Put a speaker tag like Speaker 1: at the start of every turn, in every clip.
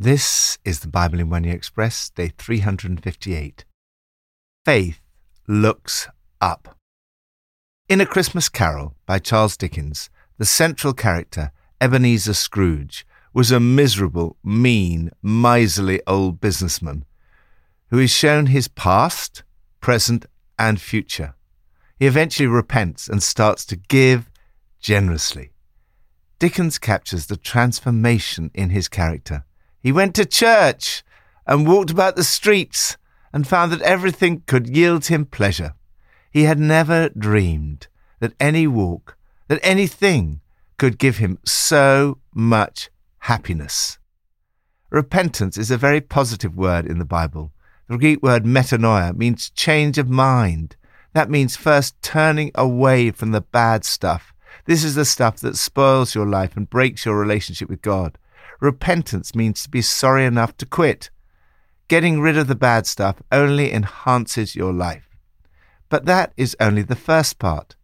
Speaker 1: This is the Bible in One Year Express, day 358. Faith looks up. In A Christmas Carol by Charles Dickens, the central character, Ebenezer Scrooge, was a miserable, mean, miserly old businessman who is shown his past, present, and future. He eventually repents and starts to give generously. Dickens captures the transformation in his character. He went to church and walked about the streets and found that everything could yield him pleasure. He had never dreamed that any walk, that anything could give him so much happiness. Repentance is a very positive word in the Bible. The Greek word metanoia means change of mind. That means first turning away from the bad stuff. This is the stuff that spoils your life and breaks your relationship with God. Repentance means to be sorry enough to quit. Getting rid of the bad stuff only enhances your life. But that is only the first part.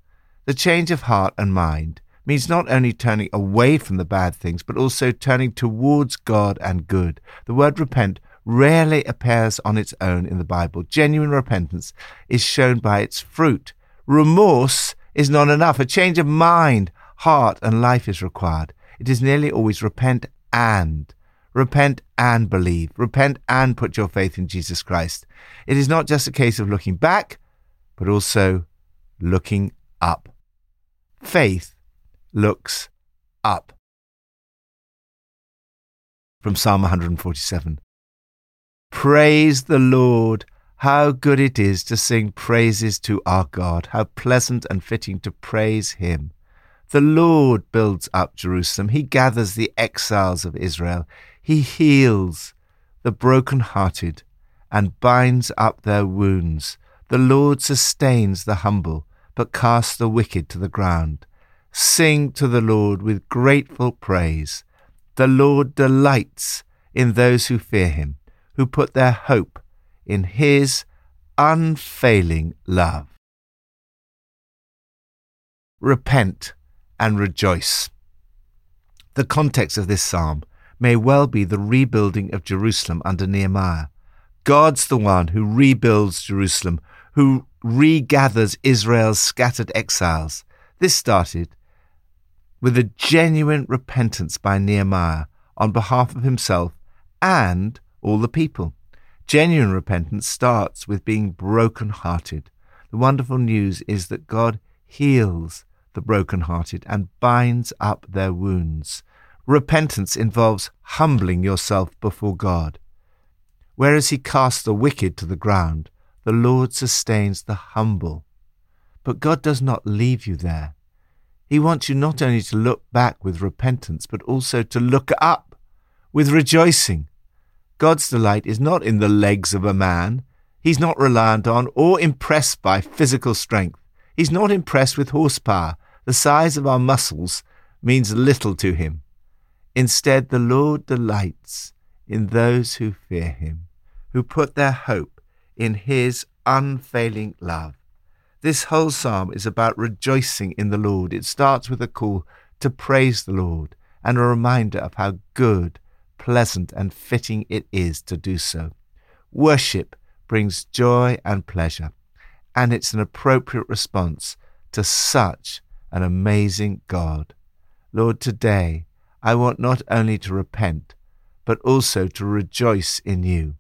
Speaker 1: The change of heart and mind means not only turning away from the bad things, but also turning towards God and good. The word repent rarely appears on its own in the Bible. Genuine repentance is shown by its fruit. Remorse is not enough. A change of mind, heart, and life is required. It is nearly always repent and. Repent and believe. Repent and put your faith in Jesus Christ. It is not just a case of looking back, but also looking up. Faith looks up. From Psalm 147 Praise the Lord. How good it is to sing praises to our God. How pleasant and fitting to praise Him. The Lord builds up Jerusalem. He gathers the exiles of Israel. He heals the broken-hearted and binds up their wounds. The Lord sustains the humble, but casts the wicked to the ground. Sing to the Lord with grateful praise. The Lord delights in those who fear him who put their hope in His unfailing love. Repent and rejoice. The context of this psalm may well be the rebuilding of Jerusalem under Nehemiah. God's the one who rebuilds Jerusalem, who regathers Israel's scattered exiles. This started with a genuine repentance by Nehemiah on behalf of himself and all the people. Genuine repentance starts with being broken-hearted. The wonderful news is that God heals the broken-hearted and binds up their wounds. Repentance involves humbling yourself before God. Whereas he casts the wicked to the ground, the Lord sustains the humble. But God does not leave you there. He wants you not only to look back with repentance, but also to look up with rejoicing. God's delight is not in the legs of a man. He's not reliant on or impressed by physical strength. He's not impressed with horsepower. The size of our muscles means little to him. Instead, the Lord delights in those who fear him, who put their hope in his unfailing love. This whole psalm is about rejoicing in the Lord. It starts with a call to praise the Lord and a reminder of how good pleasant and fitting it is to do so. Worship brings joy and pleasure, and it's an appropriate response to such an amazing God. Lord, today I want not only to repent, but also to rejoice in you.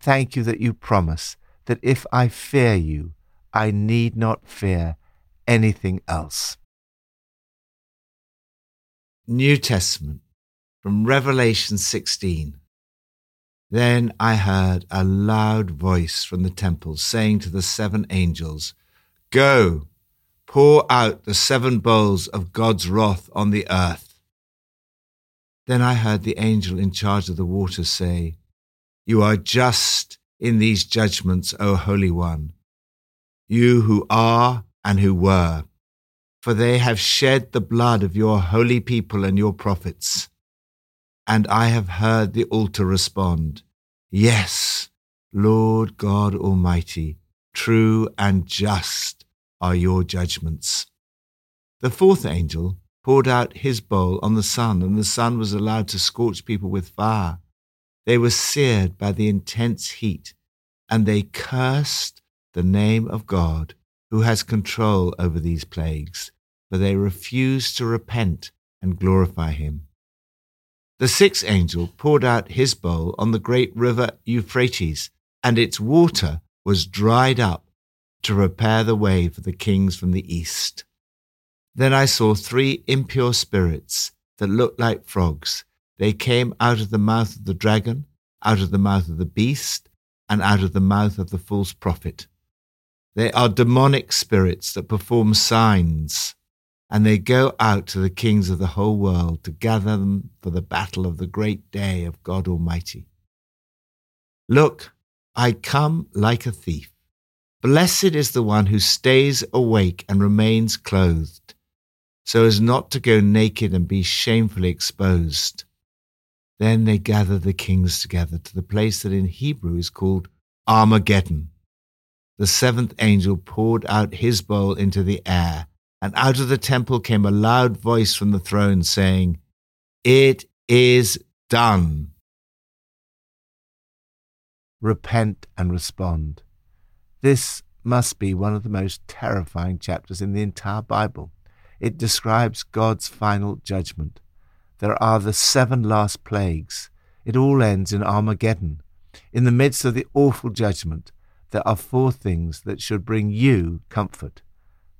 Speaker 1: Thank you that you promise that if I fear you, I need not fear anything else. New Testament from Revelation 16. Then I heard a loud voice from the temple saying to the seven angels, Go, pour out the seven bowls of God's wrath on the earth. Then I heard the angel in charge of the waters say, You are just in these judgments, O Holy One, you who are and who were, for they have shed the blood of your holy people and your prophets and I have heard the altar respond, Yes, Lord God Almighty, true and just are your judgments. The fourth angel poured out his bowl on the sun, and the sun was allowed to scorch people with fire. They were seared by the intense heat, and they cursed the name of God, who has control over these plagues, for they refused to repent and glorify him. The sixth angel poured out his bowl on the great river Euphrates, and its water was dried up to prepare the way for the kings from the east. Then I saw three impure spirits that looked like frogs. They came out of the mouth of the dragon, out of the mouth of the beast, and out of the mouth of the false prophet. They are demonic spirits that perform signs, and they go out to the kings of the whole world to gather them for the battle of the great day of God Almighty. Look, I come like a thief. Blessed is the one who stays awake and remains clothed so as not to go naked and be shamefully exposed. Then they gathered the kings together to the place that in Hebrew is called Armageddon. The seventh angel poured out his bowl into the air, and out of the temple came a loud voice from the throne saying, It is done. Repent and respond. This must be one of the most terrifying chapters in the entire Bible. It describes God's final judgment. There are the seven last plagues. It all ends in Armageddon. In the midst of the awful judgment, there are four things that should bring you comfort.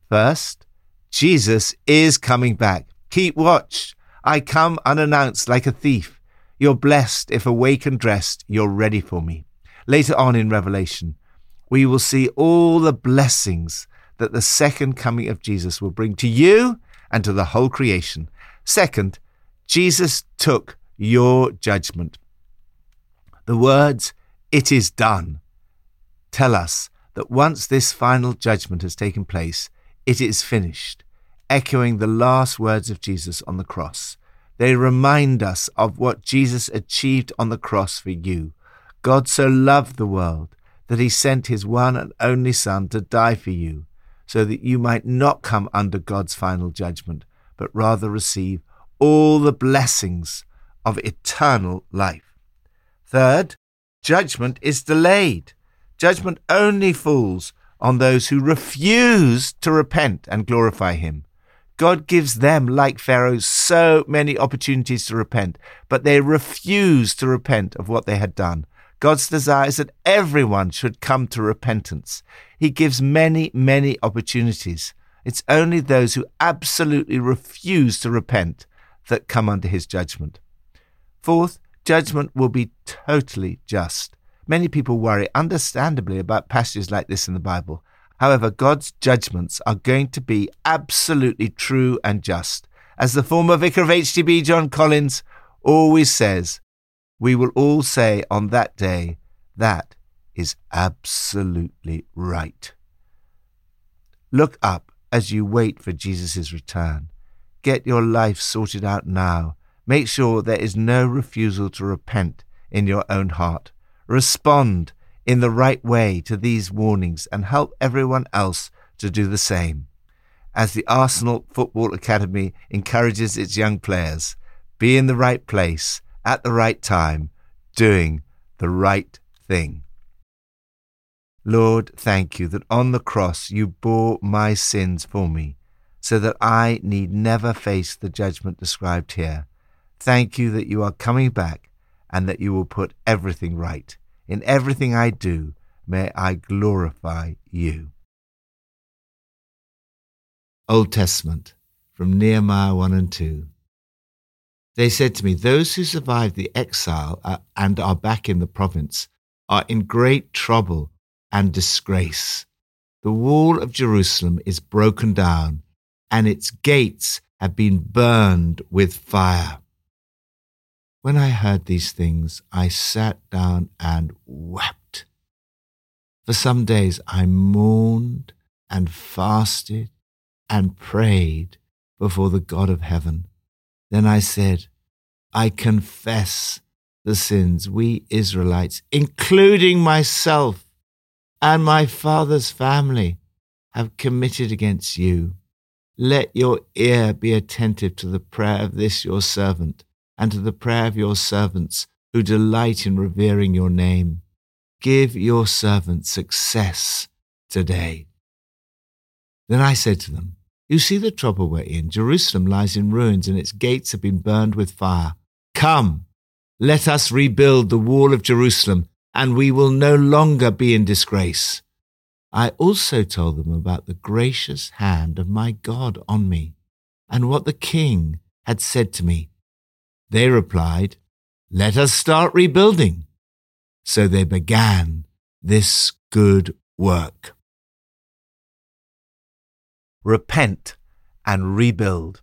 Speaker 1: First, Jesus is coming back. Keep watch. I come unannounced like a thief. You're blessed if awake and dressed, you're ready for me. Later on in Revelation, we will see all the blessings that the second coming of Jesus will bring to you and to the whole creation. Second, Jesus took your judgment. The words, it is done, tell us that once this final judgment has taken place, it is finished, echoing the last words of Jesus on the cross. They remind us of what Jesus achieved on the cross for you. God so loved the world that he sent his one and only Son to die for you so that you might not come under God's final judgment, but rather receive all the blessings of eternal life. Third, judgment is delayed. Judgment only falls on those who refuse to repent and glorify Him. God gives them, like Pharaoh, so many opportunities to repent, but they refuse to repent of what they had done. God's desire is that everyone should come to repentance. He gives many, many opportunities. It's only those who absolutely refuse to repent that come under his judgment. Fourth, judgment will be totally just. Many people worry, understandably, about passages like this in the Bible. However, God's judgments are going to be absolutely true and just. As the former vicar of HTB, John Collins, always says, we will all say on that day, that is absolutely right. Look up as you wait for Jesus' return. Get your life sorted out now. Make sure there is no refusal to repent in your own heart. Respond in the right way to these warnings and help everyone else to do the same. As the Arsenal Football Academy encourages its young players, be in the right place at the right time, doing the right thing. Lord, thank you that on the cross you bore my sins for me, so that I need never face the judgment described here. Thank you that you are coming back and that you will put everything right. In everything I do, may I glorify you. Old Testament from Nehemiah 1 and 2. They said to me, Those who survived the exile and are back in the province are in great trouble and disgrace. The wall of Jerusalem is broken down, and its gates have been burned with fire. When I heard these things, I sat down and wept. For some days I mourned and fasted and prayed before the God of heaven. Then I said, I confess the sins we Israelites, including myself and my father's family, have committed against you. Let your ear be attentive to the prayer of this your servant and to the prayer of your servants who delight in revering your name. Give your servant success today. Then I said to them, You see the trouble we're in. Jerusalem lies in ruins and its gates have been burned with fire. Come, let us rebuild the wall of Jerusalem, and we will no longer be in disgrace. I also told them about the gracious hand of my God on me, and what the king had said to me. They replied, Let us start rebuilding. So they began this good work. Repent and rebuild.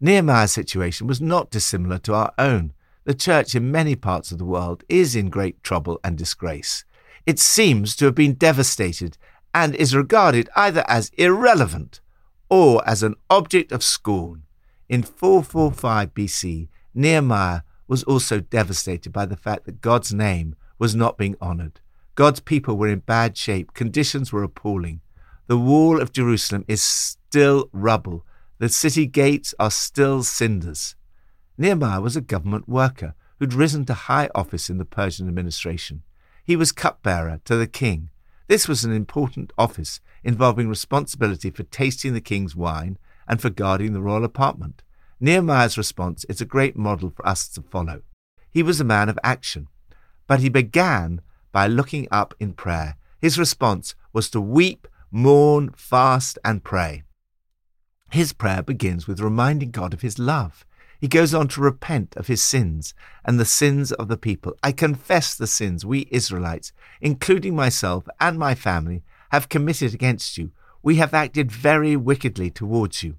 Speaker 1: Nehemiah's situation was not dissimilar to our own. The church in many parts of the world is in great trouble and disgrace. It seems to have been devastated and is regarded either as irrelevant or as an object of scorn. In 445 BC, Nehemiah was also devastated by the fact that God's name was not being honored. God's people were in bad shape, conditions were appalling. The wall of Jerusalem is still rubble, the city gates are still cinders. Nehemiah was a government worker who'd risen to high office in the Persian administration. He was cupbearer to the king. This was an important office involving responsibility for tasting the king's wine and for guarding the royal apartment. Nehemiah's response is a great model for us to follow. He was a man of action, but he began by looking up in prayer. His response was to weep, mourn, fast, and pray. His prayer begins with reminding God of his love. He goes on to repent of his sins and the sins of the people. I confess the sins we Israelites, including myself and my family, have committed against you. We have acted very wickedly towards you.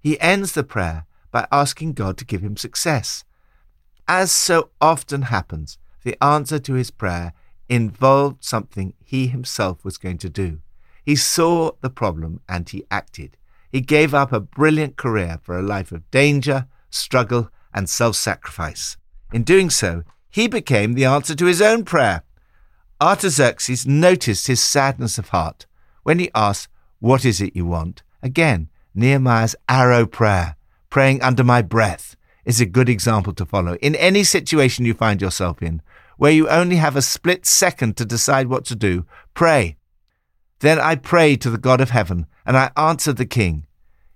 Speaker 1: He ends the prayer by asking God to give him success. As so often happens, the answer to his prayer involved something he himself was going to do. He saw the problem and he acted. He gave up a brilliant career for a life of danger, struggle, and self sacrifice. In doing so, he became the answer to his own prayer. Artaxerxes noticed his sadness of heart when he asked, What is it you want? Again, Nehemiah's arrow prayer, praying under my breath, is a good example to follow. In any situation you find yourself in, where you only have a split second to decide what to do, pray. Then I prayed to the God of heaven, and I answered the king.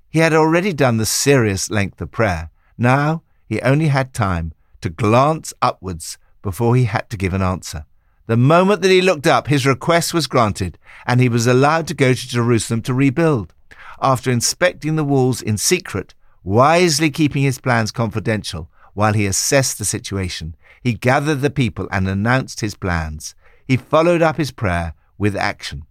Speaker 1: He had already done the serious length of prayer. Now he only had time to glance upwards before he had to give an answer. The moment that he looked up, his request was granted, and he was allowed to go to Jerusalem to rebuild. After inspecting the walls in secret, wisely keeping his plans confidential while he assessed the situation, he gathered the people and announced his plans. He followed up his prayer with action.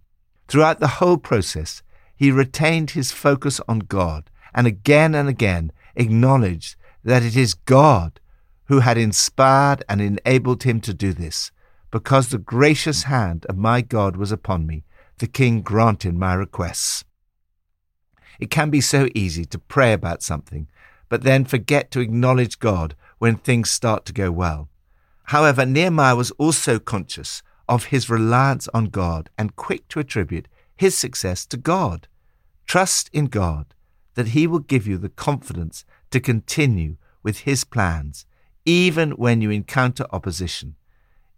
Speaker 1: Throughout the whole process, he retained his focus on God and again and again acknowledged that it is God who had inspired and enabled him to do this. Because the gracious hand of my God was upon me, the king granted my requests. It can be so easy to pray about something, but then forget to acknowledge God when things start to go well. However, Nehemiah was also conscious of his reliance on God and quick to attribute his success to God. Trust in God that He will give you the confidence to continue with His plans, even when you encounter opposition.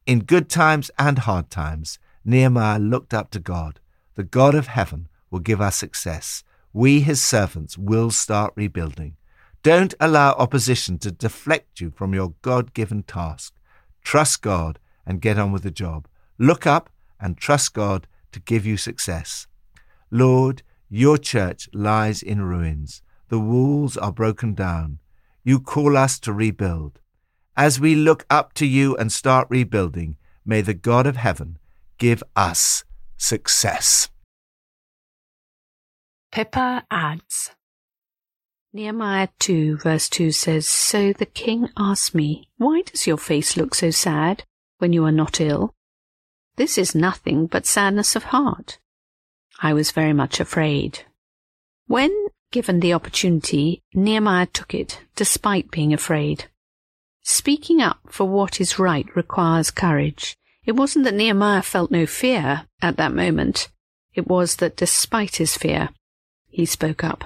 Speaker 1: In good times and hard times, Nehemiah looked up to God. The God of heaven will give us success. We, His servants, will start rebuilding. Don't allow opposition to deflect you from your God given task. Trust God and get on with the job. Look up and trust God to give you success. Lord, your church lies in ruins. The walls are broken down. You call us to rebuild. As we look up to you and start rebuilding, may the God of heaven give us success.
Speaker 2: Pippa adds Nehemiah 2, verse 2 says, So the king asked me, Why does your face look so sad when you are not ill? This is nothing but sadness of heart. I was very much afraid. When given the opportunity, Nehemiah took it, despite being afraid. Speaking up for what is right requires courage. It wasn't that Nehemiah felt no fear at that moment. It was that despite his fear, he spoke up.